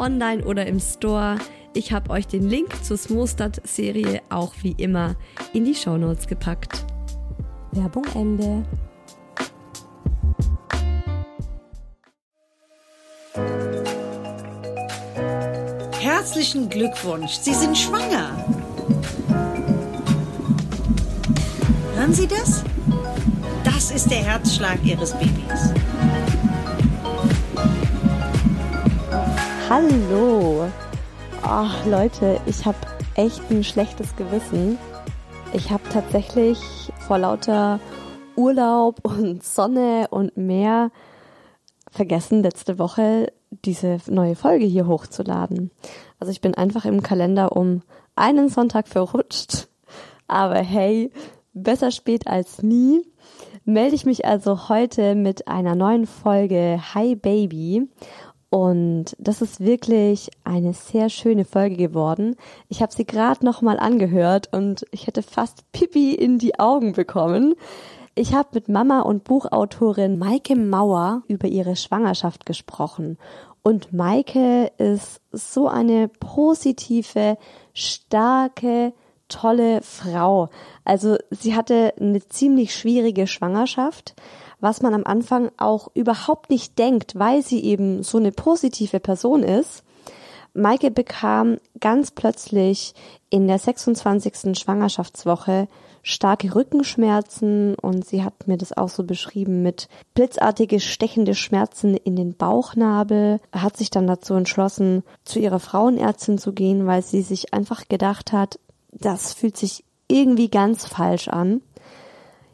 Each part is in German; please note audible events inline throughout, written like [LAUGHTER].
online oder im Store. Ich habe euch den Link zur Smostad-Serie auch wie immer in die Shownotes gepackt. Werbung Ende. Herzlichen Glückwunsch, Sie sind schwanger. Hören Sie das? Das ist der Herzschlag Ihres Babys. Hallo. Ach Leute, ich habe echt ein schlechtes Gewissen. Ich habe tatsächlich vor lauter Urlaub [LAUGHS] und Sonne und Meer vergessen, letzte Woche diese neue Folge hier hochzuladen. Also ich bin einfach im Kalender um einen Sonntag verrutscht. Aber hey, besser spät als nie. Melde ich mich also heute mit einer neuen Folge Hi Baby. Und das ist wirklich eine sehr schöne Folge geworden. Ich habe sie gerade nochmal angehört und ich hätte fast Pipi in die Augen bekommen. Ich habe mit Mama und Buchautorin Maike Mauer über ihre Schwangerschaft gesprochen. Und Maike ist so eine positive, starke, tolle Frau. Also sie hatte eine ziemlich schwierige Schwangerschaft, was man am Anfang auch überhaupt nicht denkt, weil sie eben so eine positive Person ist. Maike bekam ganz plötzlich in der 26. Schwangerschaftswoche starke Rückenschmerzen und sie hat mir das auch so beschrieben mit blitzartige stechende Schmerzen in den Bauchnabel, hat sich dann dazu entschlossen, zu ihrer Frauenärztin zu gehen, weil sie sich einfach gedacht hat, das fühlt sich irgendwie ganz falsch an.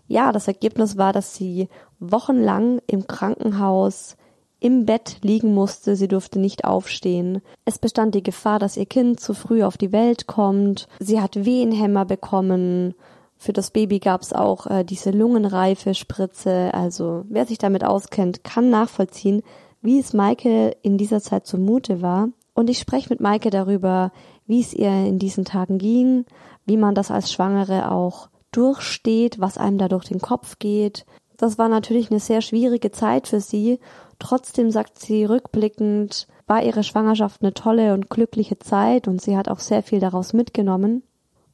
Ja, das Ergebnis war, dass sie wochenlang im Krankenhaus im Bett liegen musste, sie durfte nicht aufstehen. Es bestand die Gefahr, dass ihr Kind zu früh auf die Welt kommt. Sie hat Wehenhämmer bekommen. Für das Baby gab es auch äh, diese lungenreife Spritze. Also wer sich damit auskennt, kann nachvollziehen, wie es Maike in dieser Zeit zumute war. Und ich spreche mit Maike darüber, wie es ihr in diesen Tagen ging, wie man das als Schwangere auch durchsteht, was einem da durch den Kopf geht. Das war natürlich eine sehr schwierige Zeit für sie. Trotzdem sagt sie rückblickend, war ihre Schwangerschaft eine tolle und glückliche Zeit und sie hat auch sehr viel daraus mitgenommen.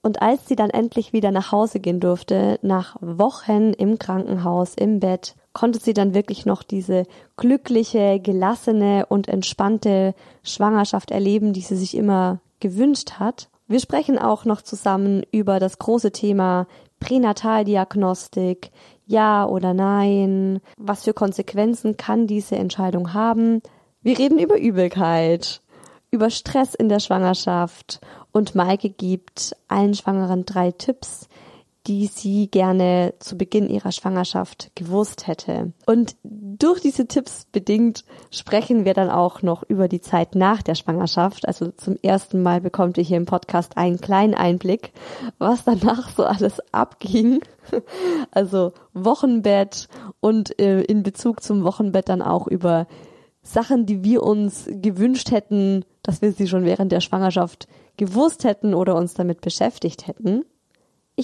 Und als sie dann endlich wieder nach Hause gehen durfte, nach Wochen im Krankenhaus, im Bett, konnte sie dann wirklich noch diese glückliche, gelassene und entspannte Schwangerschaft erleben, die sie sich immer gewünscht hat. Wir sprechen auch noch zusammen über das große Thema Pränataldiagnostik, ja oder nein, was für Konsequenzen kann diese Entscheidung haben. Wir reden über Übelkeit, über Stress in der Schwangerschaft und Maike gibt allen Schwangeren drei Tipps, die sie gerne zu Beginn ihrer Schwangerschaft gewusst hätte. Und durch diese Tipps bedingt sprechen wir dann auch noch über die Zeit nach der Schwangerschaft. Also zum ersten Mal bekommt ihr hier im Podcast einen kleinen Einblick, was danach so alles abging. [LAUGHS] Also Wochenbett und äh, in Bezug zum Wochenbett dann auch über Sachen, die wir uns gewünscht hätten, dass wir sie schon während der Schwangerschaft gewusst hätten oder uns damit beschäftigt hätten.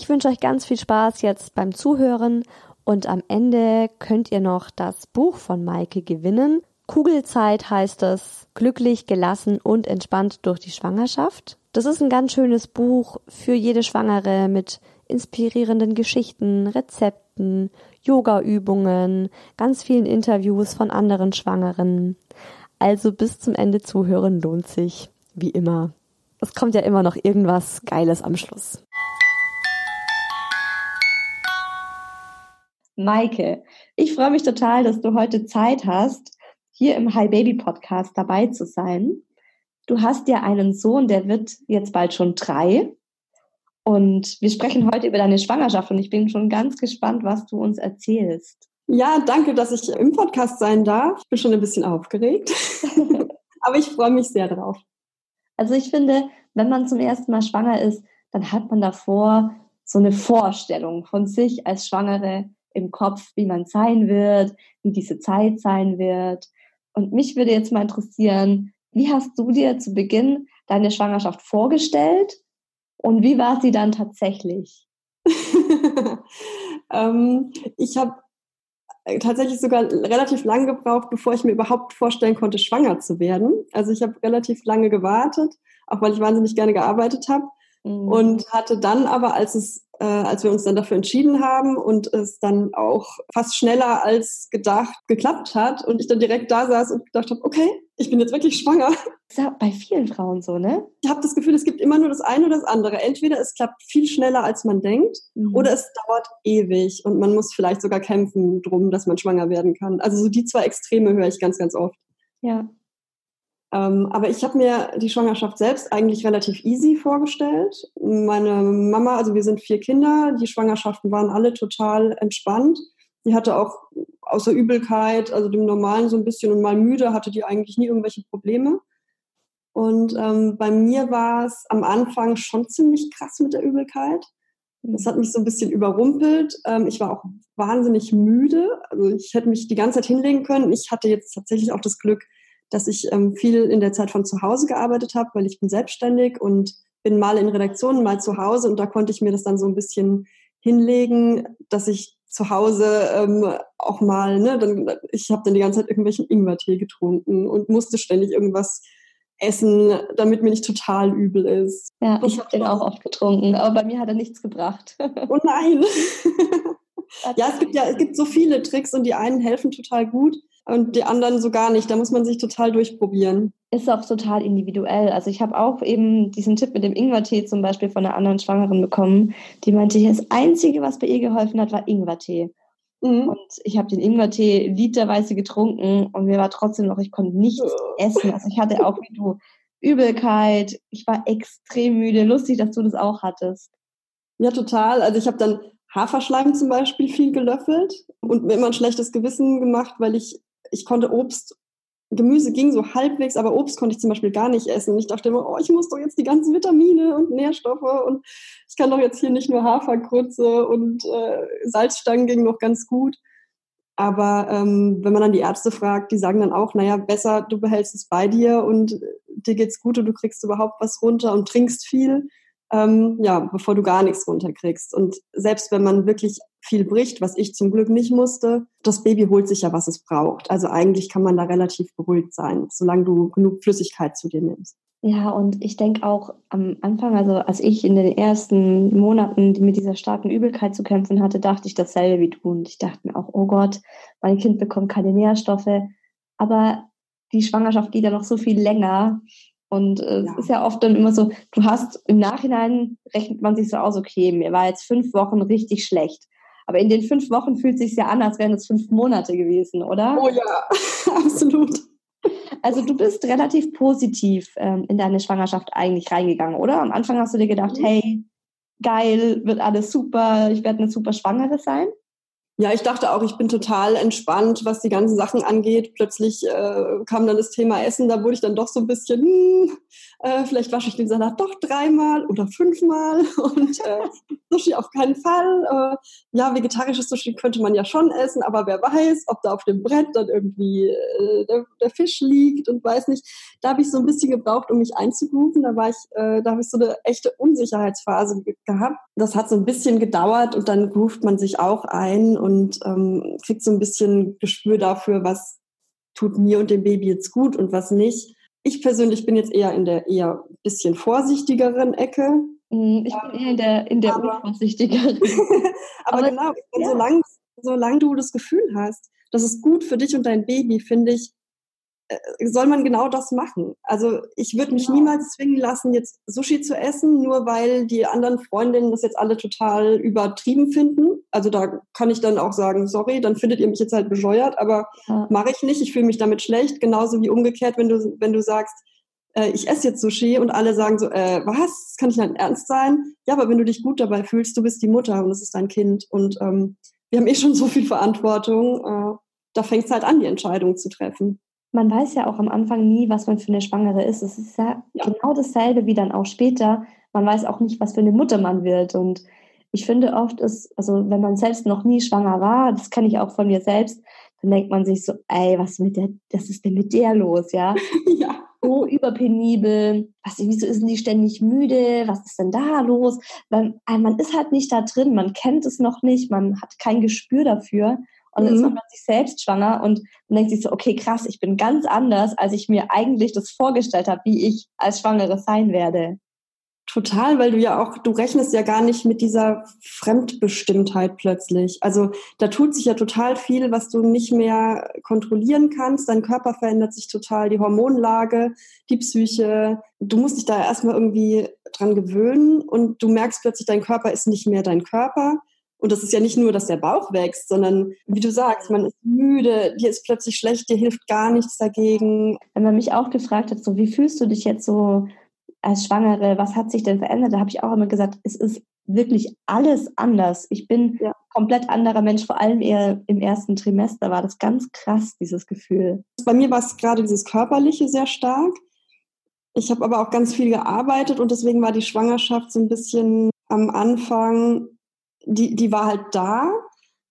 Ich wünsche euch ganz viel Spaß jetzt beim Zuhören und am Ende könnt ihr noch das Buch von Maike gewinnen. Kugelzeit heißt es, glücklich, gelassen und entspannt durch die Schwangerschaft. Das ist ein ganz schönes Buch für jede Schwangere mit inspirierenden Geschichten, Rezepten, Yoga-Übungen, ganz vielen Interviews von anderen Schwangeren. Also bis zum Ende zuhören lohnt sich, wie immer. Es kommt ja immer noch irgendwas Geiles am Schluss. Maike, ich freue mich total, dass du heute Zeit hast, hier im Hi Baby Podcast dabei zu sein. Du hast ja einen Sohn, der wird jetzt bald schon drei. Und wir sprechen heute über deine Schwangerschaft und ich bin schon ganz gespannt, was du uns erzählst. Ja, danke, dass ich im Podcast sein darf. Ich bin schon ein bisschen aufgeregt, [LAUGHS] aber ich freue mich sehr drauf. Also ich finde, wenn man zum ersten Mal schwanger ist, dann hat man davor so eine Vorstellung von sich als Schwangere im Kopf, wie man sein wird, wie diese Zeit sein wird. Und mich würde jetzt mal interessieren, wie hast du dir zu Beginn deine Schwangerschaft vorgestellt und wie war sie dann tatsächlich? [LAUGHS] ähm, ich habe tatsächlich sogar relativ lange gebraucht, bevor ich mir überhaupt vorstellen konnte, schwanger zu werden. Also ich habe relativ lange gewartet, auch weil ich wahnsinnig gerne gearbeitet habe. Mhm. Und hatte dann aber, als es äh, als wir uns dann dafür entschieden haben und es dann auch fast schneller als gedacht geklappt hat und ich dann direkt da saß und gedacht habe, okay, ich bin jetzt wirklich schwanger. Das ist ja bei vielen Frauen so, ne? Ich habe das Gefühl, es gibt immer nur das eine oder das andere. Entweder es klappt viel schneller, als man denkt, mhm. oder es dauert ewig und man muss vielleicht sogar kämpfen drum, dass man schwanger werden kann. Also so die zwei Extreme höre ich ganz, ganz oft. Ja. Ähm, aber ich habe mir die Schwangerschaft selbst eigentlich relativ easy vorgestellt. Meine Mama, also wir sind vier Kinder, die Schwangerschaften waren alle total entspannt. Die hatte auch außer Übelkeit, also dem Normalen so ein bisschen und mal müde, hatte die eigentlich nie irgendwelche Probleme. Und ähm, bei mir war es am Anfang schon ziemlich krass mit der Übelkeit. Das hat mich so ein bisschen überrumpelt. Ähm, ich war auch wahnsinnig müde. Also ich hätte mich die ganze Zeit hinlegen können. Ich hatte jetzt tatsächlich auch das Glück, dass ich ähm, viel in der Zeit von zu Hause gearbeitet habe, weil ich bin selbstständig und bin mal in Redaktionen, mal zu Hause und da konnte ich mir das dann so ein bisschen hinlegen, dass ich zu Hause ähm, auch mal, ne, dann, ich habe dann die ganze Zeit irgendwelchen Ingwertee getrunken und musste ständig irgendwas essen, damit mir nicht total übel ist. Ja, ich habe den auch oft getrunken, aber bei mir hat er nichts gebracht. Oh nein. [LAUGHS] ja, es gibt ja, es gibt so viele Tricks und die einen helfen total gut und die anderen so gar nicht. Da muss man sich total durchprobieren. Ist auch total individuell. Also ich habe auch eben diesen Tipp mit dem Ingwertee zum Beispiel von einer anderen Schwangeren bekommen. Die meinte, das Einzige, was bei ihr geholfen hat, war Ingwertee. Mhm. Und ich habe den Ingwertee literweise getrunken und mir war trotzdem noch, ich konnte nichts essen. Also ich hatte auch wie du Übelkeit, ich war extrem müde. Lustig, dass du das auch hattest. Ja, total. Also ich habe dann Haferschleim zum Beispiel viel gelöffelt und mir immer ein schlechtes Gewissen gemacht, weil ich ich konnte Obst, Gemüse ging so halbwegs, aber Obst konnte ich zum Beispiel gar nicht essen. Ich dachte immer, oh, ich muss doch jetzt die ganzen Vitamine und Nährstoffe und ich kann doch jetzt hier nicht nur Hafergrütze und äh, Salzstangen ging noch ganz gut. Aber ähm, wenn man dann die Ärzte fragt, die sagen dann auch, naja, besser du behältst es bei dir und dir geht's gut und du kriegst überhaupt was runter und trinkst viel, ähm, ja, bevor du gar nichts runterkriegst. Und selbst wenn man wirklich viel bricht, was ich zum Glück nicht musste, das Baby holt sich ja, was es braucht. Also eigentlich kann man da relativ beruhigt sein, solange du genug Flüssigkeit zu dir nimmst. Ja, und ich denke auch am Anfang, also als ich in den ersten Monaten mit dieser starken Übelkeit zu kämpfen hatte, dachte ich dasselbe wie du. Und ich dachte mir auch, oh Gott, mein Kind bekommt keine Nährstoffe. Aber die Schwangerschaft geht ja noch so viel länger. Und äh, ja. es ist ja oft dann immer so, du hast im Nachhinein rechnet man sich so aus, okay, mir war jetzt fünf Wochen richtig schlecht. Aber in den fünf Wochen fühlt es sich ja an, als wären es fünf Monate gewesen, oder? Oh ja, [LAUGHS] absolut. Also du bist relativ positiv ähm, in deine Schwangerschaft eigentlich reingegangen, oder? Am Anfang hast du dir gedacht, mhm. hey, geil, wird alles super, ich werde eine super Schwangere sein? Ja, ich dachte auch, ich bin total entspannt, was die ganzen Sachen angeht. Plötzlich äh, kam dann das Thema Essen, da wurde ich dann doch so ein bisschen, hm, äh, vielleicht wasche ich den Salat doch dreimal oder fünfmal [LAUGHS] und äh, Sushi auf keinen Fall. Äh, ja, vegetarisches Sushi könnte man ja schon essen, aber wer weiß, ob da auf dem Brett dann irgendwie äh, der, der Fisch liegt und weiß nicht. Da habe ich so ein bisschen gebraucht, um mich einzurufen. Da war äh, da habe ich so eine echte Unsicherheitsphase gehabt. Das hat so ein bisschen gedauert und dann ruft man sich auch ein und ähm, kriegt so ein bisschen Gespür dafür, was tut mir und dem Baby jetzt gut und was nicht. Ich persönlich bin jetzt eher in der eher bisschen vorsichtigeren Ecke. Mm, ich bin eher in der, in der aber, unvorsichtigeren. [LAUGHS] aber, aber, genau, ja. solange, solange du das Gefühl hast, das ist gut für dich und dein Baby, finde ich, soll man genau das machen. Also ich würde mich genau. niemals zwingen lassen, jetzt Sushi zu essen, nur weil die anderen Freundinnen das jetzt alle total übertrieben finden. Also da kann ich dann auch sagen, sorry, dann findet ihr mich jetzt halt bescheuert, aber ja. mache ich nicht. Ich fühle mich damit schlecht. Genauso wie umgekehrt, wenn du, wenn du sagst, äh, ich esse jetzt Sushi und alle sagen so, äh, was? Kann ich nicht ernst sein? Ja, aber wenn du dich gut dabei fühlst, du bist die Mutter und es ist dein Kind. Und ähm, wir haben eh schon so viel Verantwortung. Äh, da fängt es halt an, die Entscheidung zu treffen man weiß ja auch am Anfang nie, was man für eine Schwangere ist. Es ist ja, ja, genau dasselbe wie dann auch später. Man weiß auch nicht, was für eine Mutter man wird. Und ich finde oft ist, also wenn man selbst noch nie schwanger war, das kenne ich auch von mir selbst, dann denkt man sich so, ey, was mit der, das ist denn mit der los, ja? [LAUGHS] ja. So überpenibel. Was, wieso ist denn die ständig müde? Was ist denn da los? Weil, äh, man ist halt nicht da drin, man kennt es noch nicht, man hat kein Gespür dafür. Und dann mhm. ist man sich selbst schwanger und man denkt sich so, okay, krass, ich bin ganz anders, als ich mir eigentlich das vorgestellt habe, wie ich als Schwangere sein werde. Total, weil du ja auch, du rechnest ja gar nicht mit dieser Fremdbestimmtheit plötzlich. Also da tut sich ja total viel, was du nicht mehr kontrollieren kannst. Dein Körper verändert sich total, die Hormonlage, die Psyche. Du musst dich da erstmal irgendwie dran gewöhnen und du merkst plötzlich, dein Körper ist nicht mehr dein Körper. Und das ist ja nicht nur, dass der Bauch wächst, sondern wie du sagst, man ist müde, dir ist plötzlich schlecht, dir hilft gar nichts dagegen. Wenn man mich auch gefragt hat, so wie fühlst du dich jetzt so als Schwangere, was hat sich denn verändert? Da habe ich auch immer gesagt, es ist wirklich alles anders. Ich bin ja. komplett anderer Mensch, vor allem eher im ersten Trimester war das ganz krass, dieses Gefühl. Bei mir war es gerade dieses Körperliche sehr stark. Ich habe aber auch ganz viel gearbeitet und deswegen war die Schwangerschaft so ein bisschen am Anfang die, die war halt da.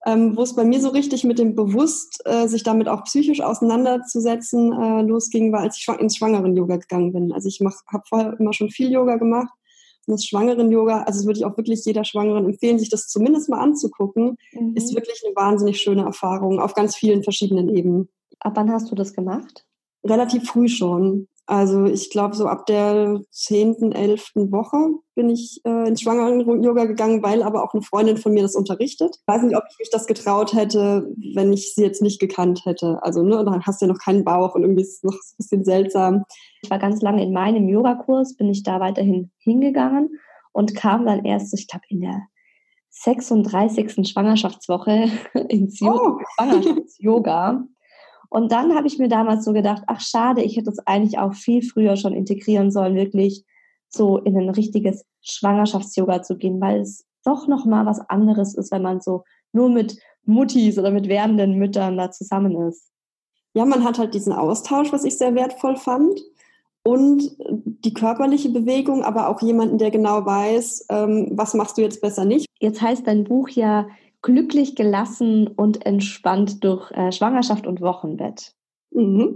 Ähm, wo es bei mir so richtig mit dem Bewusst, äh, sich damit auch psychisch auseinanderzusetzen, äh, losging, war, als ich ins Schwangeren-Yoga gegangen bin. Also ich habe vorher immer schon viel Yoga gemacht. Und das Schwangeren-Yoga, also das würde ich auch wirklich jeder Schwangeren empfehlen, sich das zumindest mal anzugucken, mhm. ist wirklich eine wahnsinnig schöne Erfahrung auf ganz vielen verschiedenen Ebenen. Ab wann hast du das gemacht? Relativ früh schon. Also ich glaube, so ab der zehnten, elften Woche bin ich äh, ins Schwangeren-Yoga gegangen, weil aber auch eine Freundin von mir das unterrichtet. Ich weiß nicht, ob ich mich das getraut hätte, wenn ich sie jetzt nicht gekannt hätte. Also ne, dann hast du ja noch keinen Bauch und irgendwie ist es noch ein bisschen seltsam. Ich war ganz lange in meinem Yogakurs, bin ich da weiterhin hingegangen und kam dann erst, ich glaube, in der 36. Schwangerschaftswoche [LAUGHS] ins oh. Schwangerschafts-Yoga. Und dann habe ich mir damals so gedacht, ach schade, ich hätte es eigentlich auch viel früher schon integrieren sollen, wirklich so in ein richtiges Schwangerschafts-Yoga zu gehen, weil es doch nochmal was anderes ist, wenn man so nur mit Muttis oder mit werdenden Müttern da zusammen ist. Ja, man hat halt diesen Austausch, was ich sehr wertvoll fand. Und die körperliche Bewegung, aber auch jemanden, der genau weiß, ähm, was machst du jetzt besser nicht. Jetzt heißt dein Buch ja glücklich, gelassen und entspannt durch äh, Schwangerschaft und Wochenbett. Mhm.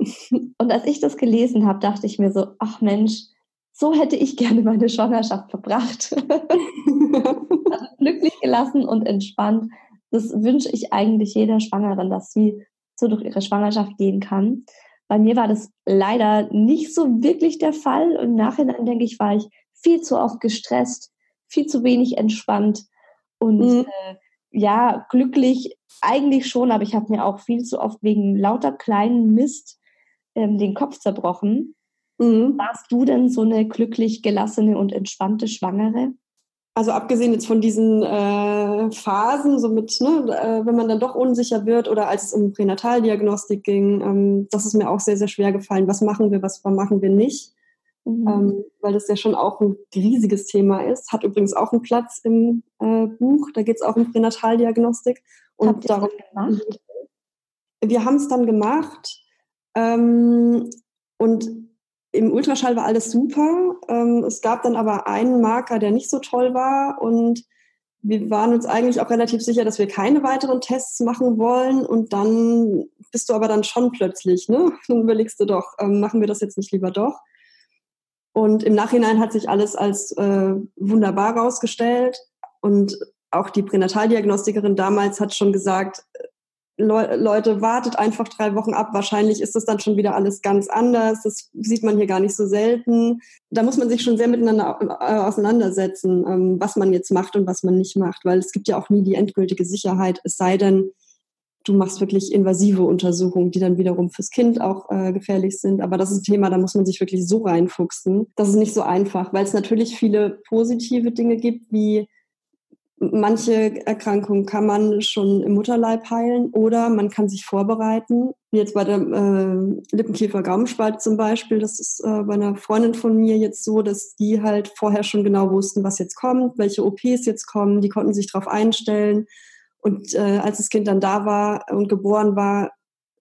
Und als ich das gelesen habe, dachte ich mir so, ach Mensch, so hätte ich gerne meine Schwangerschaft verbracht. [LAUGHS] also glücklich, gelassen und entspannt. Das wünsche ich eigentlich jeder Schwangeren, dass sie so durch ihre Schwangerschaft gehen kann. Bei mir war das leider nicht so wirklich der Fall. Im Nachhinein denke ich, war ich viel zu oft gestresst, viel zu wenig entspannt und mhm. äh, ja, glücklich eigentlich schon, aber ich habe mir auch viel zu oft wegen lauter kleinen Mist ähm, den Kopf zerbrochen. Mhm. Warst du denn so eine glücklich gelassene und entspannte Schwangere? Also abgesehen jetzt von diesen äh, Phasen, so mit, ne, äh, wenn man dann doch unsicher wird oder als es um Pränataldiagnostik ging, ähm, das ist mir auch sehr, sehr schwer gefallen. Was machen wir, was machen wir nicht? Mhm. ähm, weil das ja schon auch ein riesiges Thema ist. Hat übrigens auch einen Platz im äh, Buch. Da geht es auch um Pränataldiagnostik. Und Habt darum, gemacht? Wir haben es dann gemacht. Ähm, und im Ultraschall war alles super. Ähm, es gab dann aber einen Marker, der nicht so toll war. Und wir waren uns eigentlich auch relativ sicher, dass wir keine weiteren Tests machen wollen. Und dann bist du aber dann schon plötzlich, ne? Dann überlegst du doch, ähm, machen wir das jetzt nicht lieber doch? Und im Nachhinein hat sich alles als äh, wunderbar rausgestellt. Und auch die Pränataldiagnostikerin damals hat schon gesagt, Le Leute, wartet einfach drei Wochen ab. Wahrscheinlich ist das dann schon wieder alles ganz anders. Das sieht man hier gar nicht so selten. Da muss man sich schon sehr miteinander äh, auseinandersetzen, ähm, was man jetzt macht und was man nicht macht, weil es gibt ja auch nie die endgültige Sicherheit, es sei denn, du machst wirklich invasive Untersuchungen, die dann wiederum fürs Kind auch äh, gefährlich sind. Aber das ist ein Thema, da muss man sich wirklich so reinfuchsen. Das ist nicht so einfach, weil es natürlich viele positive Dinge gibt, wie Manche Erkrankungen kann man schon im Mutterleib heilen oder man kann sich vorbereiten. Wie jetzt bei der äh, Lippenkiefer-Gaumenspalte zum Beispiel. Das ist äh, bei einer Freundin von mir jetzt so, dass die halt vorher schon genau wussten, was jetzt kommt, welche OPs jetzt kommen. Die konnten sich darauf einstellen. Und äh, als das Kind dann da war und geboren war,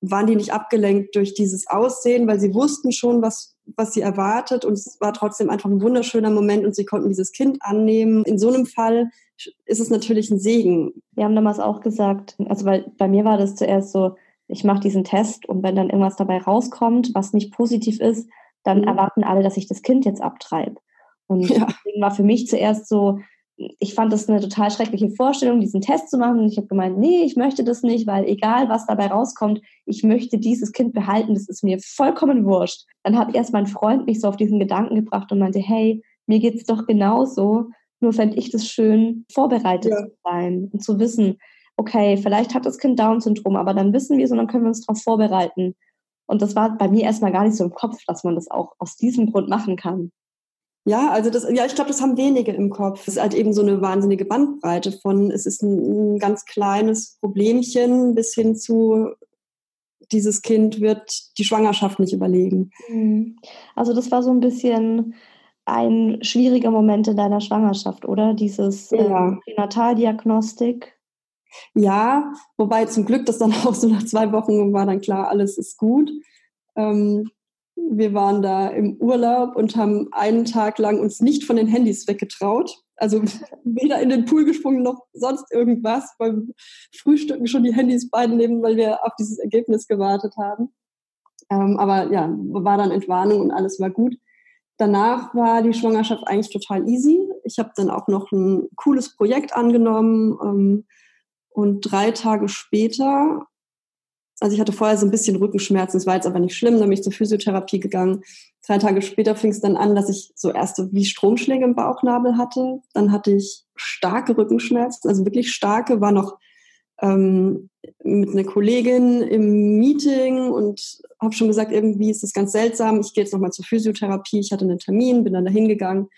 waren die nicht abgelenkt durch dieses Aussehen, weil sie wussten schon, was, was sie erwartet. Und es war trotzdem einfach ein wunderschöner Moment und sie konnten dieses Kind annehmen. In so einem Fall ist es natürlich ein Segen. Wir haben damals auch gesagt, also weil bei mir war das zuerst so, ich mache diesen Test und wenn dann irgendwas dabei rauskommt, was nicht positiv ist, dann mhm. erwarten alle, dass ich das Kind jetzt abtreibe. Und ja. deswegen war für mich zuerst so, ich fand das eine total schreckliche Vorstellung, diesen Test zu machen. Und ich habe gemeint, nee, ich möchte das nicht, weil egal, was dabei rauskommt, ich möchte dieses Kind behalten. Das ist mir vollkommen wurscht. Dann hat erst mein Freund mich so auf diesen Gedanken gebracht und meinte, hey, mir geht's doch genauso. Nur fände ich das schön, vorbereitet ja. zu sein und zu wissen, okay, vielleicht hat das Kind Down-Syndrom, aber dann wissen wir es und dann können wir uns darauf vorbereiten. Und das war bei mir erstmal gar nicht so im Kopf, dass man das auch aus diesem Grund machen kann. Ja, also das, ja, ich glaube, das haben wenige im Kopf. Es ist halt eben so eine wahnsinnige Bandbreite von, es ist ein, ein ganz kleines Problemchen bis hin zu, dieses Kind wird die Schwangerschaft nicht überlegen. Mhm. Also das war so ein bisschen ein schwieriger Moment in deiner Schwangerschaft, oder? Dieses ja. ähm, Pränataldiagnostik. Ja, wobei zum Glück das dann [LAUGHS] auch so nach zwei Wochen war dann klar, alles ist gut. Ähm, wir waren da im Urlaub und haben einen Tag lang uns nicht von den Handys weggetraut. Also [LAUGHS] weder in den Pool gesprungen noch sonst irgendwas. Beim Frühstücken schon die Handys beiden nehmen, weil wir auf dieses Ergebnis gewartet haben. Ähm, aber ja, war dann Entwarnung und alles war gut. Danach war die Schwangerschaft eigentlich total easy. Ich habe dann auch noch ein cooles Projekt angenommen ähm, und drei Tage später, also ich hatte vorher so ein bisschen Rückenschmerzen, es war jetzt aber nicht schlimm, dann bin ich zur Physiotherapie gegangen. Drei Tage später fing es dann an, dass ich so erste wie Stromschläge im Bauchnabel hatte. Dann hatte ich starke Rückenschmerzen, also wirklich starke, war noch ähm, mit einer Kollegin im Meeting und habe schon gesagt, irgendwie ist das ganz seltsam. Ich gehe jetzt nochmal zur Physiotherapie. Ich hatte einen Termin, bin dann da hingegangen.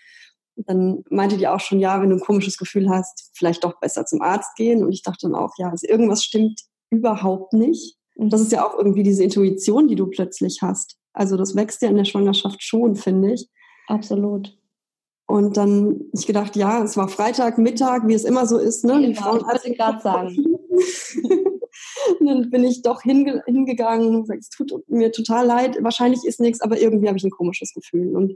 Dann meinte die auch schon, ja, wenn du ein komisches Gefühl hast, vielleicht doch besser zum Arzt gehen. Und ich dachte dann auch, ja, also irgendwas stimmt überhaupt nicht. Und das ist ja auch irgendwie diese Intuition, die du plötzlich hast. Also das wächst ja in der Schwangerschaft schon, finde ich. Absolut. Und dann ich gedacht, ja, es war Freitag, Mittag, wie es immer so ist. Ne? Die Frauen, ich gerade sagen. [LAUGHS] dann bin ich doch hinge hingegangen es tut mir total leid, wahrscheinlich ist nichts, aber irgendwie habe ich ein komisches Gefühl. Und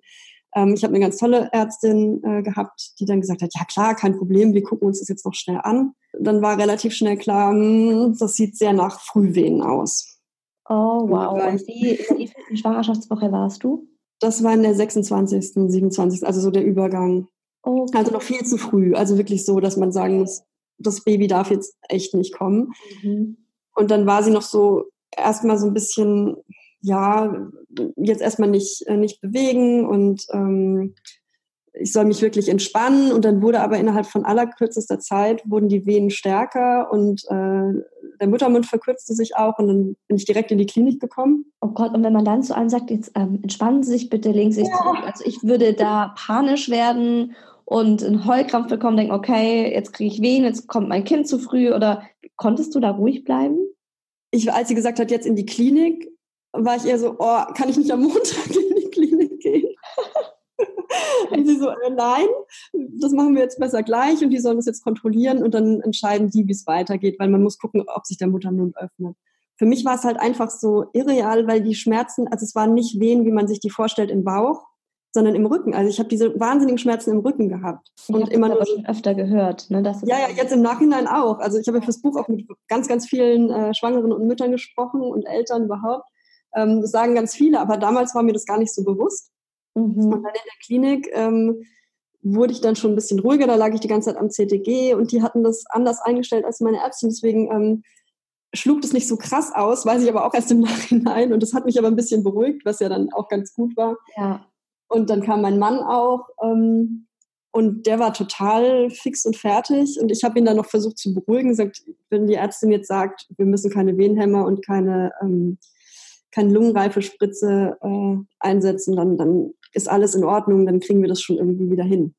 ähm, ich habe eine ganz tolle Ärztin äh, gehabt, die dann gesagt hat, ja klar, kein Problem, wir gucken uns das jetzt noch schnell an. Dann war relativ schnell klar, mh, hm, das sieht sehr nach Frühwehen aus. Oh, wow. Und wie, in der Schwangerschaftswoche warst du? Das war in der 26., 27., also so der Übergang. Okay. Also noch viel zu früh. Also wirklich so, dass man sagen muss, das Baby darf jetzt echt nicht kommen. Mhm. Und dann war sie noch so erstmal so ein bisschen, ja, jetzt erstmal nicht, äh, nicht bewegen und ähm, ich soll mich wirklich entspannen. Und dann wurde aber innerhalb von allerkürzester Zeit wurden die Venen stärker und äh, der Muttermund verkürzte sich auch und dann bin ich direkt in die Klinik gekommen. Oh Gott, und wenn man dann zu einem sagt, jetzt ähm, entspannen Sie sich bitte, legen Sie sich ja. zurück. Also ich würde da panisch werden und einen Heulkrampf bekommen, denken, okay, jetzt kriege ich Wehen, jetzt kommt mein Kind zu früh oder konntest du da ruhig bleiben? Ich, als sie gesagt hat, jetzt in die Klinik, war ich eher so, oh, kann ich nicht am Montag in die Klinik gehen? [LAUGHS] Und sie so, äh, nein, das machen wir jetzt besser gleich und die sollen das jetzt kontrollieren und dann entscheiden die, wie es weitergeht, weil man muss gucken, ob sich der Muttermund öffnet. Für mich war es halt einfach so irreal, weil die Schmerzen, also es waren nicht Wehen, wie man sich die vorstellt im Bauch, sondern im Rücken. Also ich habe diese wahnsinnigen Schmerzen im Rücken gehabt. Ich und immer aber schon öfter gehört. Ne, dass ja, ja, jetzt im Nachhinein auch. Also ich habe fürs Buch auch mit ganz, ganz vielen äh, Schwangeren und Müttern gesprochen und Eltern überhaupt. Ähm, das sagen ganz viele, aber damals war mir das gar nicht so bewusst. Mhm. Und dann in der Klinik ähm, wurde ich dann schon ein bisschen ruhiger. Da lag ich die ganze Zeit am CTG und die hatten das anders eingestellt als meine Ärztin. Deswegen ähm, schlug das nicht so krass aus, weiß ich aber auch erst im [LAUGHS] Nachhinein. Und das hat mich aber ein bisschen beruhigt, was ja dann auch ganz gut war. Ja. Und dann kam mein Mann auch ähm, und der war total fix und fertig. Und ich habe ihn dann noch versucht zu beruhigen, gesagt, wenn die Ärztin jetzt sagt, wir müssen keine Wehenhämmer und keine, ähm, keine Lungenreifespritze äh, einsetzen, dann, dann ist alles in Ordnung, dann kriegen wir das schon irgendwie wieder hin.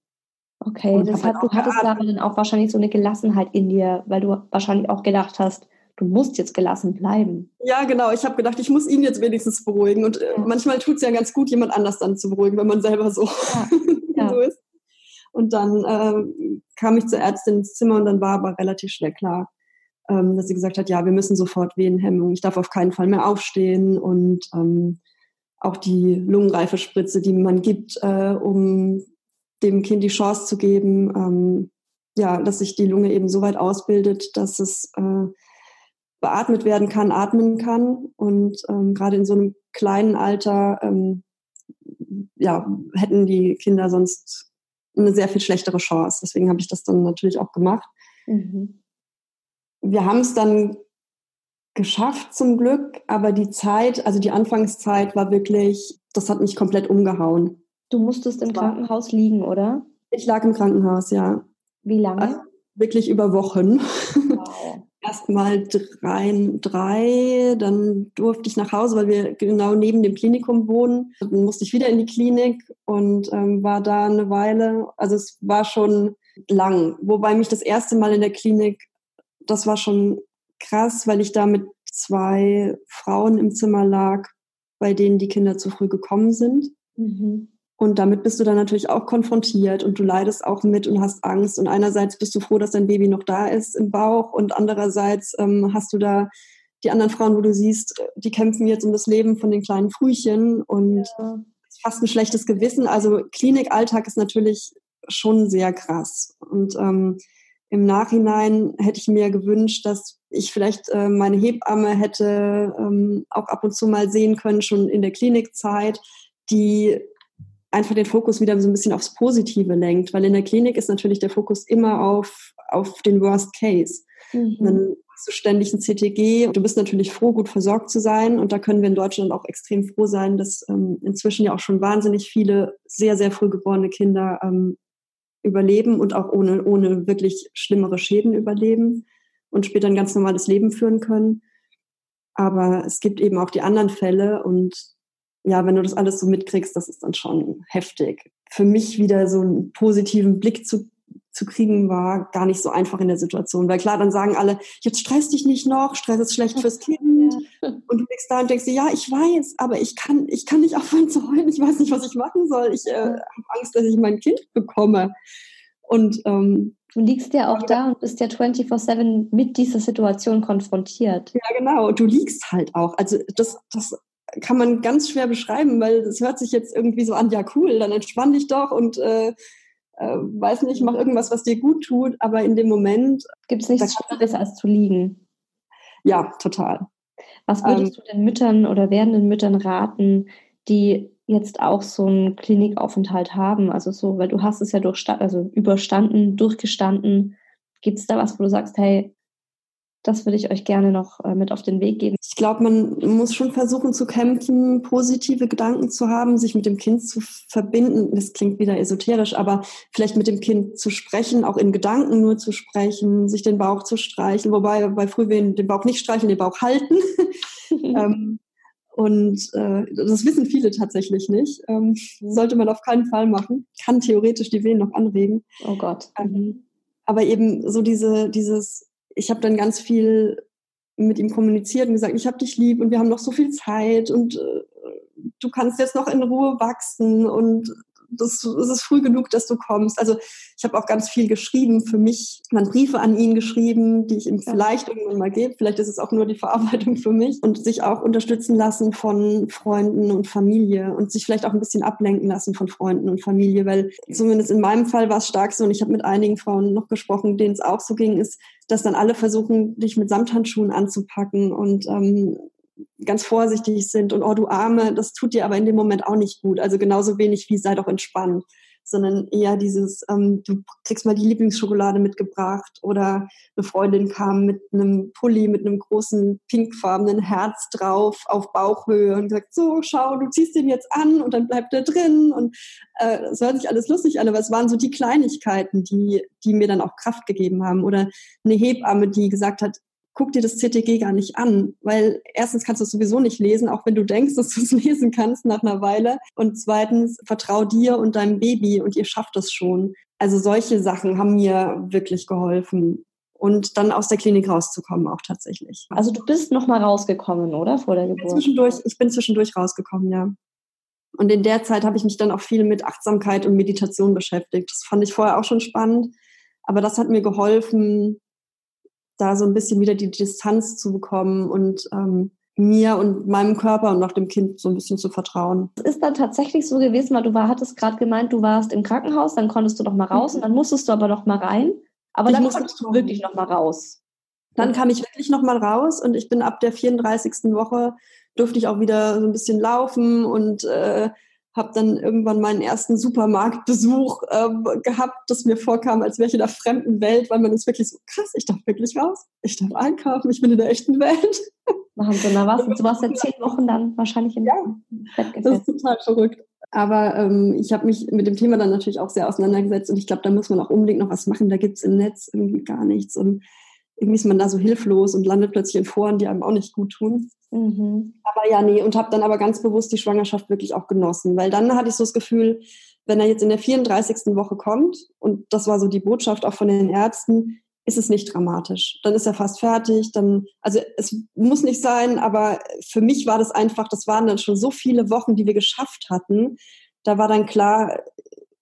Okay, und das hat, du hattest da dann auch wahrscheinlich so eine Gelassenheit in dir, weil du wahrscheinlich auch gedacht hast, du musst jetzt gelassen bleiben. Ja, genau. Ich habe gedacht, ich muss ihn jetzt wenigstens beruhigen. Und äh, ja. manchmal tut es ja ganz gut, jemand anders dann zu beruhigen, wenn man selber so, ja. [LAUGHS] Ja. so ist. Und dann äh, kam ich zur Ärztin ins Zimmer und dann war aber relativ schnell klar, ähm, dass sie gesagt hat, ja, wir müssen sofort Wehenhemmung. Ich darf auf keinen Fall mehr aufstehen und ähm, auch die Lungenreifespritze, die man gibt, äh, um dem Kind die Chance zu geben, ähm, ja, dass sich die Lunge eben so weit ausbildet, dass es äh, beatmet werden kann, atmen kann. Und ähm, gerade in so einem kleinen Alter ähm, ja, hätten die Kinder sonst eine sehr viel schlechtere Chance. Deswegen habe ich das dann natürlich auch gemacht. Mhm. Wir haben es dann geschafft zum Glück, aber die Zeit, also die Anfangszeit war wirklich, das hat mich komplett umgehauen. Du musstest im Krankenhaus liegen, oder? Ich lag im Krankenhaus, ja. Wie lange? Also wirklich über Wochen. Wow. [LAUGHS] Erstmal drei, drei, dann durfte ich nach Hause, weil wir genau neben dem Klinikum wohnen. Dann musste ich wieder in die Klinik und ähm, war da eine Weile. Also es war schon lang. Wobei mich das erste Mal in der Klinik, das war schon krass, weil ich da mit zwei Frauen im Zimmer lag, bei denen die Kinder zu früh gekommen sind. Mhm. Und damit bist du dann natürlich auch konfrontiert und du leidest auch mit und hast Angst. Und einerseits bist du froh, dass dein Baby noch da ist im Bauch und andererseits ähm, hast du da die anderen Frauen, wo du siehst, die kämpfen jetzt um das Leben von den kleinen Frühchen und ja. fast ein schlechtes Gewissen. Also Klinikalltag ist natürlich schon sehr krass. Und ähm, im Nachhinein hätte ich mir gewünscht, dass ich vielleicht äh, meine Hebamme hätte ähm, auch ab und zu mal sehen können, schon in der Klinikzeit, die einfach den Fokus wieder so ein bisschen aufs Positive lenkt, weil in der Klinik ist natürlich der Fokus immer auf, auf den Worst Case. Mhm. Dann hast du ständig ein CTG und du bist natürlich froh, gut versorgt zu sein. Und da können wir in Deutschland auch extrem froh sein, dass ähm, inzwischen ja auch schon wahnsinnig viele sehr, sehr früh geborene Kinder ähm, überleben und auch ohne, ohne wirklich schlimmere Schäden überleben und später ein ganz normales Leben führen können. Aber es gibt eben auch die anderen Fälle und ja, wenn du das alles so mitkriegst, das ist dann schon heftig. Für mich wieder so einen positiven Blick zu, zu kriegen, war gar nicht so einfach in der Situation. Weil klar, dann sagen alle, jetzt stress dich nicht noch, Stress ist schlecht fürs [LAUGHS] Kind. Und du liegst da und denkst dir, ja, ich weiß, aber ich kann, ich kann nicht aufhören zu heulen, ich weiß nicht, was ich machen soll. Ich äh, habe Angst, dass ich mein Kind bekomme. Und ähm, Du liegst ja auch da und bist ja 24-7 mit dieser Situation konfrontiert. Ja, genau. Du liegst halt auch. Also das, das kann man ganz schwer beschreiben, weil es hört sich jetzt irgendwie so an, ja cool, dann entspann dich doch und äh, äh, weiß nicht, mach irgendwas, was dir gut tut, aber in dem Moment gibt es nichts Schlimmeres als zu liegen. Ja, total. Was würdest ähm, du den Müttern oder werdenden Müttern raten, die jetzt auch so einen Klinikaufenthalt haben? Also so, weil du hast es ja also überstanden, durchgestanden. Gibt es da was, wo du sagst, hey, das würde ich euch gerne noch äh, mit auf den Weg geben. Ich glaube, man muss schon versuchen zu kämpfen, positive Gedanken zu haben, sich mit dem Kind zu verbinden. Das klingt wieder esoterisch, aber vielleicht mit dem Kind zu sprechen, auch in Gedanken nur zu sprechen, sich den Bauch zu streichen, wobei bei Frühwehen den Bauch nicht streichen, den Bauch halten. [LAUGHS] ähm, und äh, das wissen viele tatsächlich nicht. Ähm, sollte man auf keinen Fall machen. Kann theoretisch die Wehen noch anregen. Oh Gott. Ähm, aber eben so diese, dieses ich habe dann ganz viel mit ihm kommuniziert und gesagt, ich habe dich lieb und wir haben noch so viel Zeit und äh, du kannst jetzt noch in Ruhe wachsen und das, es ist früh genug, dass du kommst. Also ich habe auch ganz viel geschrieben für mich, man Briefe an ihn geschrieben, die ich ihm vielleicht irgendwann mal gebe. Vielleicht ist es auch nur die Verarbeitung für mich. Und sich auch unterstützen lassen von Freunden und Familie und sich vielleicht auch ein bisschen ablenken lassen von Freunden und Familie, weil zumindest in meinem Fall war es stark so. Und ich habe mit einigen Frauen noch gesprochen, denen es auch so ging, ist, dass dann alle versuchen, dich mit Samthandschuhen anzupacken. Und ähm, ganz vorsichtig sind und oh du Arme, das tut dir aber in dem Moment auch nicht gut. Also genauso wenig wie sei doch entspannt, sondern eher dieses, ähm, du kriegst mal die Lieblingsschokolade mitgebracht oder eine Freundin kam mit einem Pulli mit einem großen pinkfarbenen Herz drauf auf Bauchhöhe und sagt, so schau, du ziehst den jetzt an und dann bleibt er drin. Und äh, es hört sich alles lustig an, aber es waren so die Kleinigkeiten, die, die mir dann auch Kraft gegeben haben. Oder eine Hebamme, die gesagt hat, guck dir das CTG gar nicht an, weil erstens kannst du es sowieso nicht lesen, auch wenn du denkst, [LAUGHS] dass du es lesen kannst nach einer Weile. Und zweitens, vertrau dir und deinem Baby und ihr schafft es schon. Also solche Sachen haben mir wirklich geholfen. Und dann aus der Klinik rauszukommen auch tatsächlich. Also du bist noch mal rausgekommen, oder? Vor der Geburt? Zwischendurch, ich bin zwischendurch rausgekommen, ja. Und in der Zeit habe ich mich dann auch viel mit Achtsamkeit und Meditation beschäftigt. Das fand ich vorher auch schon spannend. Aber das hat mir geholfen, da so ein bisschen wieder die Distanz zu bekommen und ähm, mir und meinem Körper und auch dem Kind so ein bisschen zu vertrauen. Es ist dann tatsächlich so gewesen, weil du war, hattest gerade gemeint, du warst im Krankenhaus, dann konntest du noch mal raus und dann musstest du aber noch mal rein. Aber ich dann musstest du wirklich noch mal raus. Dann kam ich wirklich noch mal raus und ich bin ab der 34. Woche durfte ich auch wieder so ein bisschen laufen und äh, habe dann irgendwann meinen ersten Supermarktbesuch ähm, gehabt, das mir vorkam, als wäre ich in der fremden Welt, weil man ist wirklich so, krass, ich darf wirklich raus, ich darf einkaufen, ich bin in der echten Welt. [LAUGHS] Wahnsinn, da warst du warst ja [LAUGHS] zehn Wochen dann wahrscheinlich im ja, Bett gesetzt. Das ist total verrückt. Aber ähm, ich habe mich mit dem Thema dann natürlich auch sehr auseinandergesetzt und ich glaube, da muss man auch unbedingt noch was machen. Da gibt es im Netz irgendwie gar nichts. Und irgendwie ist man da so hilflos und landet plötzlich in Foren, die einem auch nicht gut tun. Mhm. Aber ja, nee, und habe dann aber ganz bewusst die Schwangerschaft wirklich auch genossen, weil dann hatte ich so das Gefühl, wenn er jetzt in der 34. Woche kommt, und das war so die Botschaft auch von den Ärzten, ist es nicht dramatisch. Dann ist er fast fertig. Dann, also es muss nicht sein, aber für mich war das einfach, das waren dann schon so viele Wochen, die wir geschafft hatten. Da war dann klar,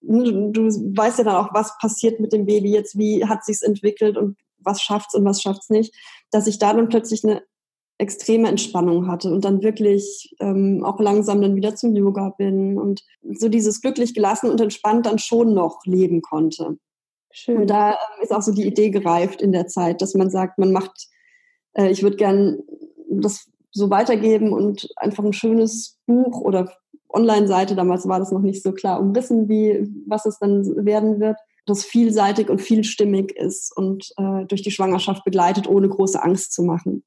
du, du weißt ja dann auch, was passiert mit dem Baby jetzt, wie hat sich's entwickelt und was schafft's und was schafft's nicht, dass ich da dann plötzlich eine extreme Entspannung hatte und dann wirklich ähm, auch langsam dann wieder zum Yoga bin und so dieses glücklich gelassen und entspannt dann schon noch leben konnte. Schön. Und da ähm, ist auch so die Idee gereift in der Zeit, dass man sagt, man macht, äh, ich würde gern das so weitergeben und einfach ein schönes Buch oder Online-Seite, damals war das noch nicht so klar umrissen, wie was es dann werden wird, das vielseitig und vielstimmig ist und äh, durch die Schwangerschaft begleitet, ohne große Angst zu machen.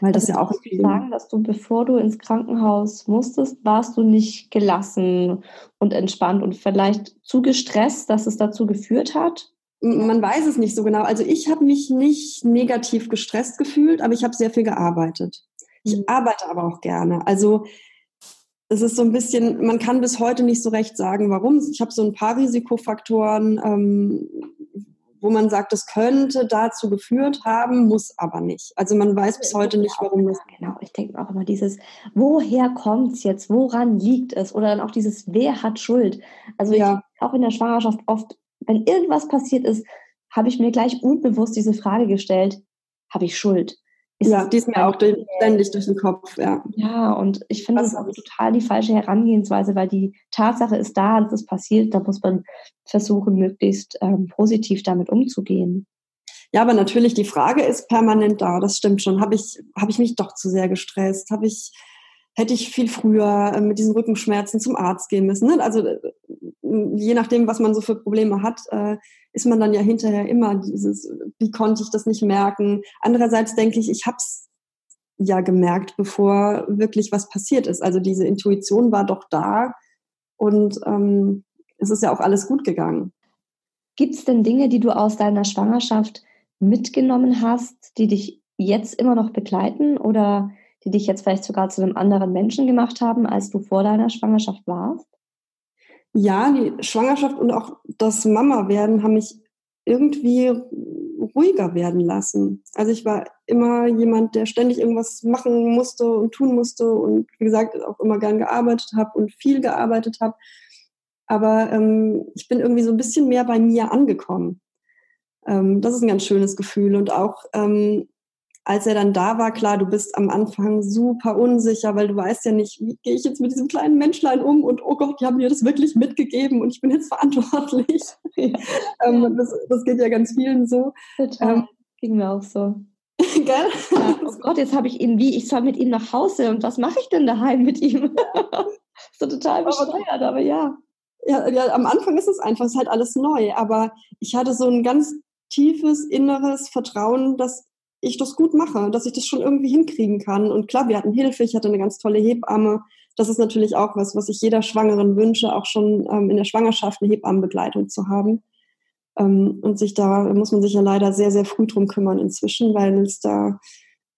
Weil das also ja auch ich sagen, dass du, bevor du ins Krankenhaus musstest, warst du nicht gelassen und entspannt und vielleicht zu gestresst, dass es dazu geführt hat? Man weiß es nicht so genau. Also ich habe mich nicht negativ gestresst gefühlt, aber ich habe sehr viel gearbeitet. Ich mhm. arbeite aber auch gerne. Also es ist so ein bisschen, man kann bis heute nicht so recht sagen, warum. Ich habe so ein paar Risikofaktoren, ähm, wo man sagt, das könnte dazu geführt haben, muss aber nicht. Also man weiß bis heute nicht, warum das. Genau, ich denke auch immer dieses, woher kommt es jetzt, woran liegt es? Oder dann auch dieses, wer hat Schuld? Also ja. ich, auch in der Schwangerschaft oft, wenn irgendwas passiert ist, habe ich mir gleich unbewusst diese Frage gestellt, habe ich Schuld? Ist ja, die ist mir auch durch, ständig durch den Kopf, ja. Ja, und ich finde das auch total die falsche Herangehensweise, weil die Tatsache ist da, dass es passiert, da muss man versuchen, möglichst ähm, positiv damit umzugehen. Ja, aber natürlich, die Frage ist permanent da, das stimmt schon. Habe ich, hab ich mich doch zu sehr gestresst? Habe ich, hätte ich viel früher äh, mit diesen Rückenschmerzen zum Arzt gehen müssen? Ne? Also äh, je nachdem, was man so für Probleme hat, äh, ist man dann ja hinterher immer dieses, wie konnte ich das nicht merken? Andererseits denke ich, ich habe es ja gemerkt, bevor wirklich was passiert ist. Also diese Intuition war doch da und ähm, es ist ja auch alles gut gegangen. Gibt es denn Dinge, die du aus deiner Schwangerschaft mitgenommen hast, die dich jetzt immer noch begleiten oder die dich jetzt vielleicht sogar zu einem anderen Menschen gemacht haben, als du vor deiner Schwangerschaft warst? ja, die Schwangerschaft und auch das Mama-Werden haben mich irgendwie ruhiger werden lassen. Also ich war immer jemand, der ständig irgendwas machen musste und tun musste und wie gesagt auch immer gern gearbeitet habe und viel gearbeitet habe. aber ähm, ich bin irgendwie so ein bisschen mehr bei mir angekommen. Ähm, das ist ein ganz schönes Gefühl und auch ähm, als er dann da war, klar, du bist am Anfang super unsicher, weil du weißt ja nicht, wie gehe ich jetzt mit diesem kleinen Menschlein um und oh Gott, die haben mir das wirklich mitgegeben und ich bin jetzt [LAUGHS] verantwortlich. [LAUGHS] Ähm, das, das, geht ja ganz vielen so. Total. Ähm, Ging mir auch so. [LAUGHS] Gell? Ja, oh Gott, jetzt habe ich ihn wie, ich soll mit ihm nach Hause und was mache ich denn daheim mit ihm? so total bescheuert, aber ja. ja. Ja, am Anfang ist es einfach, es ist halt alles neu, aber ich hatte so ein ganz tiefes inneres Vertrauen, dass ich das gut mache, dass ich das schon irgendwie hinkriegen kann. Und klar, wir hatten Hilfe, ich hatte eine ganz tolle Hebamme. Das ist natürlich auch was, was ich jeder Schwangeren wünsche, auch schon ähm, in der Schwangerschaft eine Hebammenbegleitung zu haben. Ähm, und sich da muss man sich ja leider sehr, sehr früh drum kümmern inzwischen, weil es da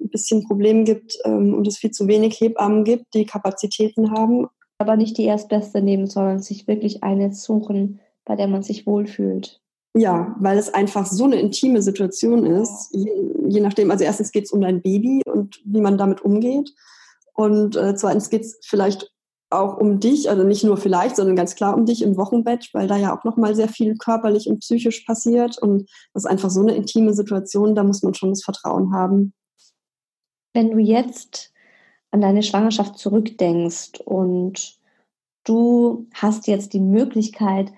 ein bisschen Probleme gibt ähm, und es viel zu wenig Hebammen gibt, die Kapazitäten haben. Aber nicht die erstbeste nehmen, sondern sich wirklich eine suchen, bei der man sich wohlfühlt. Ja, weil es einfach so eine intime Situation ist. Je, je nachdem, also erstens geht es um dein Baby und wie man damit umgeht. Und äh, zweitens geht es vielleicht auch um dich, also nicht nur vielleicht, sondern ganz klar um dich im Wochenbett, weil da ja auch nochmal sehr viel körperlich und psychisch passiert. Und das ist einfach so eine intime Situation, da muss man schon das Vertrauen haben. Wenn du jetzt an deine Schwangerschaft zurückdenkst und du hast jetzt die Möglichkeit,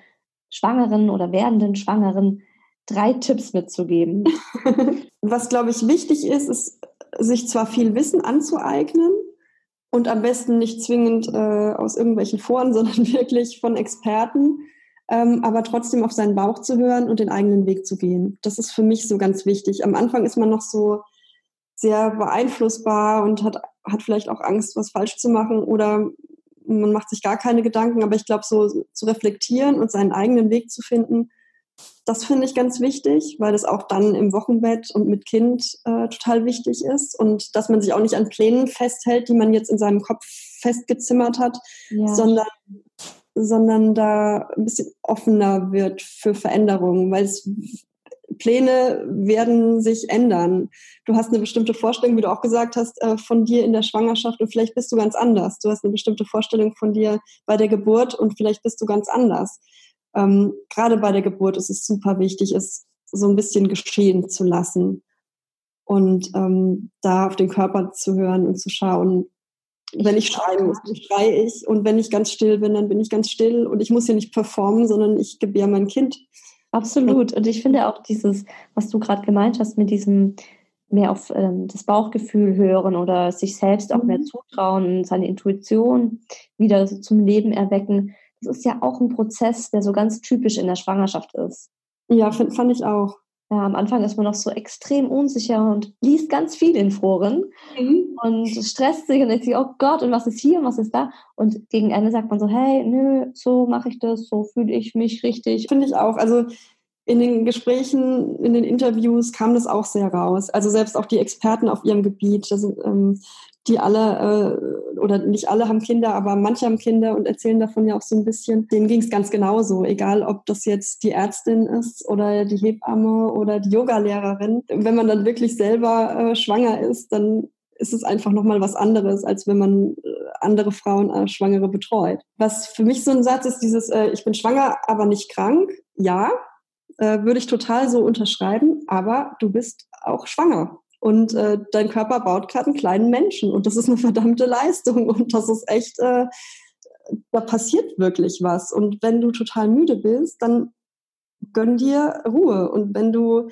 Schwangeren oder werdenden Schwangeren drei Tipps mitzugeben? [LAUGHS] Was, glaube ich, wichtig ist, ist, sich zwar viel Wissen anzueignen und am besten nicht zwingend äh, aus irgendwelchen Foren, [LAUGHS] sondern wirklich von Experten, ähm, aber trotzdem auf seinen Bauch zu hören und den eigenen Weg zu gehen. Das ist für mich so ganz wichtig. Am Anfang ist man noch so sehr beeinflussbar und hat, hat vielleicht auch Angst, was falsch zu machen oder man macht sich gar keine Gedanken, aber ich glaube, so zu reflektieren und seinen eigenen Weg zu finden, das finde ich ganz wichtig, weil das auch dann im Wochenbett und mit Kind äh, total wichtig ist und dass man sich auch nicht an Plänen festhält, die man jetzt in seinem Kopf festgezimmert hat, ja. sondern, sondern da ein bisschen offener wird für Veränderungen, weil es Pläne werden sich ändern. Du hast eine bestimmte Vorstellung, wie du auch gesagt hast, äh, von dir in der Schwangerschaft und vielleicht bist du ganz anders. Du hast eine bestimmte Vorstellung von dir bei der Geburt und vielleicht bist du ganz anders. Ähm, gerade bei der Geburt ist es super wichtig, es so ein bisschen geschehen zu lassen und ähm, da auf den Körper zu hören und zu schauen, wenn ich schreien muss, schreie ich. Und wenn ich ganz still bin, dann bin ich ganz still. Und ich muss ja nicht performen, sondern ich gebäre mein Kind. Absolut. Und ich finde auch dieses, was du gerade gemeint hast, mit diesem mehr auf ähm, das Bauchgefühl hören oder sich selbst auch mehr mhm. zutrauen, seine Intuition wieder so zum Leben erwecken. Das ist ja auch ein Prozess, der so ganz typisch in der Schwangerschaft ist. Ja, find, fand ich auch. Ja, am Anfang ist man noch so extrem unsicher und liest ganz viel in Foren mhm. und stresst sich und denkt sich, oh Gott, und was ist hier und was ist da? Und gegen Ende sagt man so, hey, nö, so mache ich das, so fühle ich mich richtig. Finde ich auch. Also in den Gesprächen, in den Interviews kam das auch sehr raus. Also selbst auch die Experten auf ihrem Gebiet, das, ähm, die alle, äh, oder nicht alle haben Kinder, aber manche haben Kinder und erzählen davon ja auch so ein bisschen. Denen ging es ganz genauso, egal ob das jetzt die Ärztin ist oder die Hebamme oder die Yogalehrerin. Wenn man dann wirklich selber äh, schwanger ist, dann ist es einfach nochmal was anderes, als wenn man äh, andere Frauen als Schwangere betreut. Was für mich so ein Satz ist, dieses, äh, ich bin schwanger, aber nicht krank. Ja, äh, würde ich total so unterschreiben, aber du bist auch schwanger. Und äh, dein Körper baut gerade einen kleinen Menschen und das ist eine verdammte Leistung und das ist echt, äh, da passiert wirklich was. Und wenn du total müde bist, dann gönn dir Ruhe. Und wenn du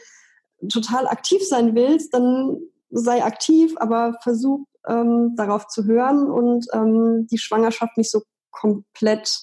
total aktiv sein willst, dann sei aktiv, aber versuch ähm, darauf zu hören und ähm, die Schwangerschaft nicht so komplett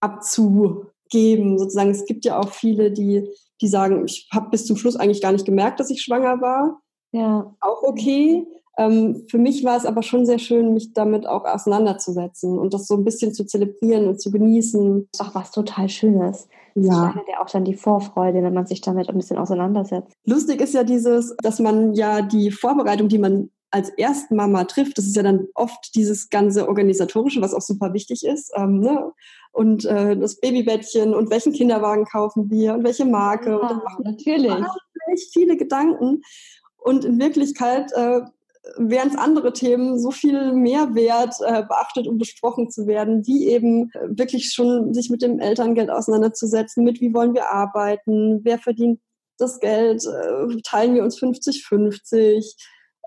abzugeben. Sozusagen, es gibt ja auch viele, die, die sagen, ich habe bis zum Schluss eigentlich gar nicht gemerkt, dass ich schwanger war. Ja. Auch okay. Ähm, für mich war es aber schon sehr schön, mich damit auch auseinanderzusetzen und das so ein bisschen zu zelebrieren und zu genießen. Das ist auch was total Schönes. Ja. ist ja auch dann die Vorfreude, wenn man sich damit ein bisschen auseinandersetzt. Lustig ist ja dieses, dass man ja die Vorbereitung, die man als Erstmama trifft, das ist ja dann oft dieses ganze Organisatorische, was auch super wichtig ist. Ähm, ne? Und äh, das Babybettchen und welchen Kinderwagen kaufen wir und welche Marke. Ja, und dann machen natürlich. viele Gedanken. Und in Wirklichkeit äh, während andere Themen so viel mehr wert äh, beachtet und besprochen zu werden, wie eben äh, wirklich schon sich mit dem Elterngeld auseinanderzusetzen, mit wie wollen wir arbeiten, wer verdient das Geld, äh, teilen wir uns 50-50.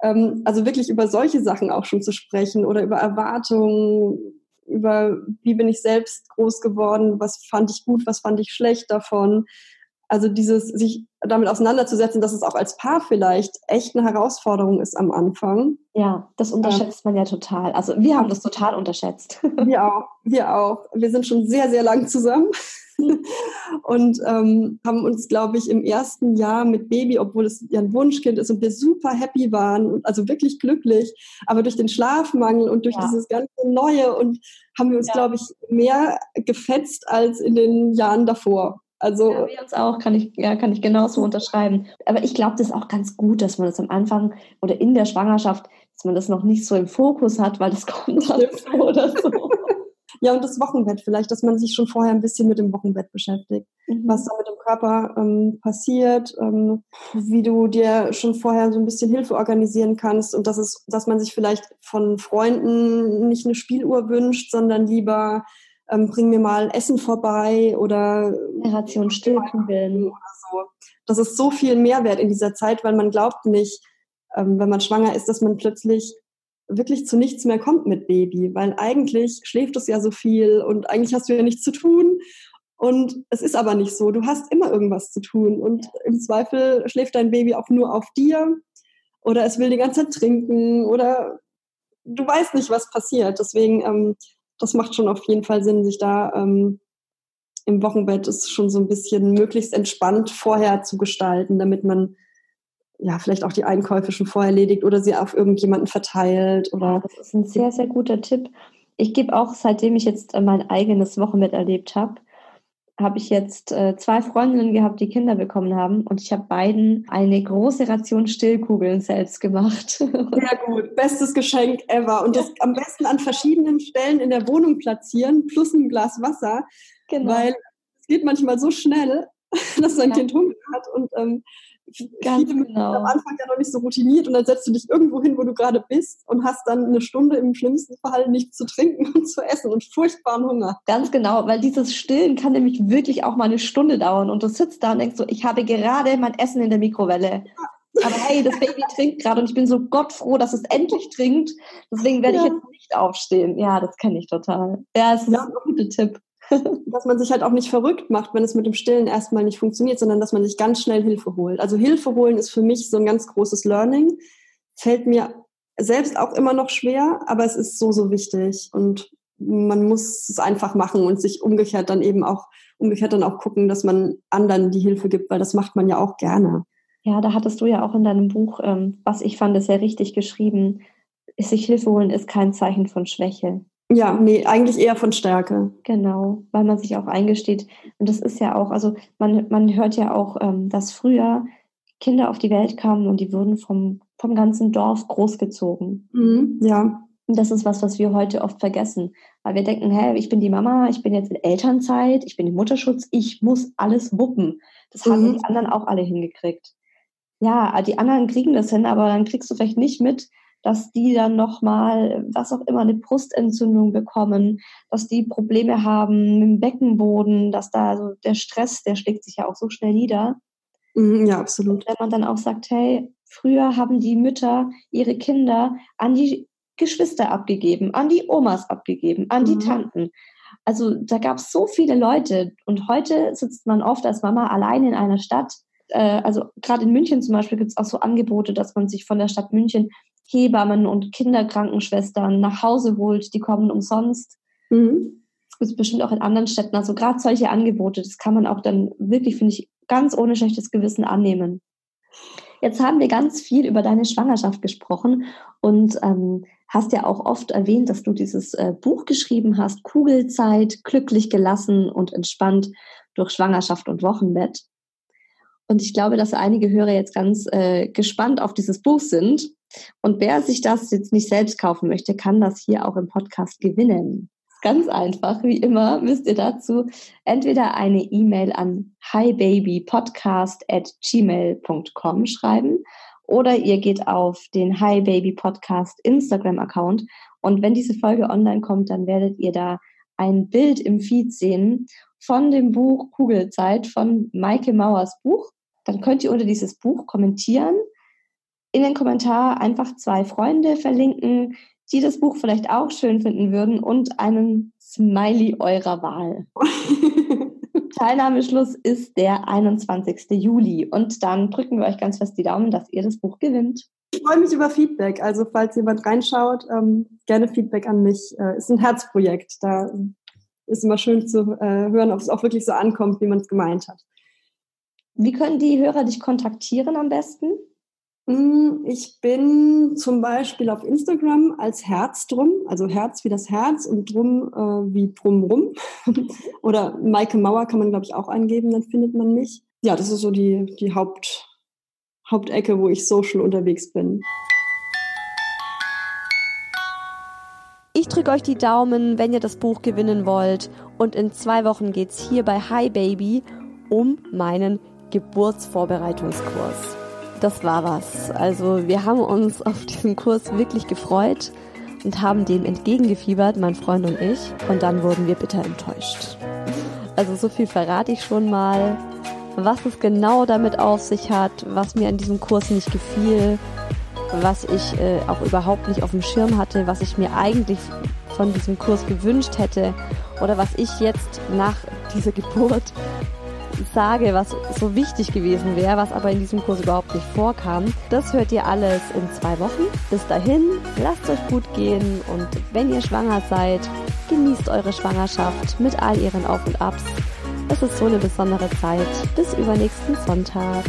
Ähm, also wirklich über solche Sachen auch schon zu sprechen oder über Erwartungen, über wie bin ich selbst groß geworden, was fand ich gut, was fand ich schlecht davon. Also dieses sich damit auseinanderzusetzen, dass es auch als Paar vielleicht echt eine Herausforderung ist am Anfang. Ja, das unterschätzt ja. man ja total. Also wir haben das total unterschätzt. [LAUGHS] Wir auch, wir auch. Wir sind schon sehr, sehr lang zusammen [LAUGHS] und ähm, haben uns, glaube ich, im ersten Jahr mit Baby, obwohl es ja ein Wunschkind ist und wir super happy waren, also wirklich glücklich, aber durch den Schlafmangel und durch ja. dieses ganze Neue und haben wir uns, ja. glaube ich, mehr gefetzt als in den Jahren davor. Also ja, wir uns auch, kann ich, ja, kann ich genauso unterschreiben. Aber ich glaube, das ist auch ganz gut, dass man das am Anfang oder in der Schwangerschaft, dass man das noch nicht so im Fokus hat, weil das [LAUGHS] kommt dann oder so. [LAUGHS] Ja, und das Wochenbett vielleicht, dass man sich schon vorher ein bisschen mit dem Wochenbett beschäftigt. Mhm. Was da mit dem Körper ähm, passiert, ähm, wie du dir schon vorher so ein bisschen Hilfe organisieren kannst und dass es, dass man sich vielleicht von Freunden nicht eine Spieluhr wünscht, sondern lieber ähm, bring mir mal Essen vorbei oder Ration Stillkugeln oder so. Das ist so viel Mehrwert in dieser Zeit, weil man glaubt nicht, ähm, wenn man schwanger ist, dass man plötzlich wirklich zu nichts mehr kommt mit Baby, weil eigentlich schläft es ja so viel und eigentlich hast du ja nichts zu tun. Und es ist aber nicht so. Du hast immer irgendwas zu tun. Und im Zweifel schläft dein Baby auch nur auf dir oder es will die ganze Zeit trinken oder du weißt nicht, was passiert. Deswegen, ähm, das macht schon auf jeden Fall Sinn, sich da ähm, im Wochenbett ist schon so ein bisschen möglichst entspannt vorher zu gestalten, damit man ja, vielleicht auch die Einkäufe schon vorher erledigt oder sie auf irgendjemanden verteilt oder. Das ist ein sehr, sehr guter Tipp. Ich gebe auch, seitdem ich jetzt äh, mein eigenes Wochenbett erlebt habe, habe ich jetzt äh, zwei Freundinnen gehabt, die Kinder bekommen haben und ich habe beiden eine große Ration Stillkugeln selbst gemacht. [LAUGHS] Sehr gut, bestes Geschenk ever und das am besten an verschiedenen Stellen in der Wohnung platzieren plus ein Glas Wasser, genau. weil es geht manchmal so schnell, [LAUGHS] dass sein ja. Kind Hunger hat und ähm, Ganz viele genau. am Anfang ja noch nicht so routiniert und dann setzt du dich irgendwo hin, wo du gerade bist und hast dann eine Stunde im schlimmsten Fall nichts zu trinken [LAUGHS] und zu essen und furchtbaren Hunger. Ganz genau, weil dieses Stillen kann nämlich wirklich auch mal eine Stunde dauern und du sitzt da und denkst so, ich habe gerade mein Essen in der Mikrowelle. Ja. Aber hey, das Baby [LAUGHS] trinkt gerade und ich bin so gottfroh, dass es endlich trinkt. Deswegen werde ja. ich jetzt nicht aufstehen. Ja, das kenne ich total. Ja, es ist ja. ein guter Tipp. [LAUGHS] dass man sich halt auch nicht verrückt macht, wenn es mit dem Stillen erstmal nicht funktioniert, sondern dass man sich ganz schnell Hilfe holt. Also Hilfe holen ist für mich so ein ganz großes Learning. Fällt mir selbst auch immer noch schwer, aber es ist so, so wichtig. Und man muss es einfach machen und sich umgekehrt dann eben auch, umgekehrt dann auch gucken, dass man anderen die Hilfe gibt, weil das macht man ja auch gerne. Ja, da hattest du ja auch in deinem Buch, ähm, was ich fand, ist ja richtig geschrieben, sich Hilfe holen ist kein Zeichen von Schwäche. Ja, nee, eigentlich eher von Stärke. Genau, weil man sich auch eingesteht. Und das ist ja auch, also man, man hört ja auch, ähm, dass früher Kinder auf die Welt kamen und die wurden vom, vom ganzen Dorf großgezogen. Mhm, ja. Und das ist was, was wir heute oft vergessen. Weil wir denken, hä, ich bin die Mama, ich bin jetzt in Elternzeit, ich bin im Mutterschutz, ich muss alles wuppen. Das haben mhm. die anderen auch alle hingekriegt. Ja, die anderen kriegen das hin, aber dann kriegst du vielleicht nicht mit, dass die dann nochmal, was auch immer, eine Brustentzündung bekommen, dass die Probleme haben mit dem Beckenboden, dass da also der Stress, der schlägt sich ja auch so schnell nieder. Mhm, ja, absolut. Und wenn man dann auch sagt, hey, früher haben die Mütter ihre Kinder an die Geschwister abgegeben, an die Omas abgegeben, an die mhm. Tanten. Also da gab es so viele Leute und heute sitzt man oft als Mama allein in einer Stadt. Äh, also gerade in München zum Beispiel gibt es auch so Angebote, dass man sich von der Stadt München Hebammen und Kinderkrankenschwestern nach Hause holt, die kommen umsonst. Mhm. Das gibt es bestimmt auch in anderen Städten. Also gerade solche Angebote, das kann man auch dann wirklich, finde ich, ganz ohne schlechtes Gewissen annehmen. Jetzt haben wir ganz viel über deine Schwangerschaft gesprochen und ähm, hast ja auch oft erwähnt, dass du dieses äh, Buch geschrieben hast, Kugelzeit, glücklich gelassen und entspannt durch Schwangerschaft und Wochenbett. Und ich glaube, dass einige Hörer jetzt ganz äh, gespannt auf dieses Buch sind. Und wer sich das jetzt nicht selbst kaufen möchte, kann das hier auch im Podcast gewinnen. Ganz einfach, wie immer, müsst ihr dazu entweder eine E-Mail an hibabypodcast at gmail.com schreiben oder ihr geht auf den Hi Baby Podcast Instagram Account und wenn diese Folge online kommt, dann werdet ihr da ein Bild im Feed sehen von dem Buch Kugelzeit von Maike Mauers Buch. Dann könnt ihr unter dieses Buch kommentieren. In den Kommentar einfach zwei Freunde verlinken, die das Buch vielleicht auch schön finden würden und einen Smiley eurer Wahl. [LAUGHS] Teilnahmeschluss ist der 21. Juli und dann drücken wir euch ganz fest die Daumen, dass ihr das Buch gewinnt. Ich freue mich über Feedback. Also falls jemand reinschaut, ähm, gerne Feedback an mich. Äh, ist ein Herzprojekt. Da ist immer schön zu äh, hören, ob es auch wirklich so ankommt, wie man es gemeint hat. Wie können die Hörer dich kontaktieren am besten? Hm, ich bin zum Beispiel auf Instagram als Herz drum, also Herz wie das Herz und drum äh, wie drumrum. [LAUGHS] Oder Maike Mauer kann man, glaube ich, auch eingeben, dann findet man mich. Ja, das ist so die, die Haupt, Hauptecke, wo ich social unterwegs bin. Ich drücke euch die Daumen, wenn ihr das Buch gewinnen wollt. Und in zwei Wochen geht es hier bei Hi Baby um meinen Geburtsvorbereitungskurs. Das war was. Also wir haben uns auf diesen Kurs wirklich gefreut und haben dem entgegengefiebert, mein Freund und ich. Und dann wurden wir bitter enttäuscht. Also so viel verrate ich schon mal was es genau damit auf sich hat, was mir an diesem Kurs nicht gefiel, was ich äh, auch überhaupt nicht auf dem Schirm hatte, was ich mir eigentlich von diesem Kurs gewünscht hätte oder was ich jetzt nach dieser Geburt sage, was so wichtig gewesen wäre, was aber in diesem Kurs überhaupt nicht vorkam. Das hört ihr alles in zwei Wochen. Bis dahin, lasst euch gut gehen und wenn ihr schwanger seid, genießt eure Schwangerschaft mit all ihren Auf und Abs. Es ist so eine besondere Zeit. Bis übernächsten Sonntag.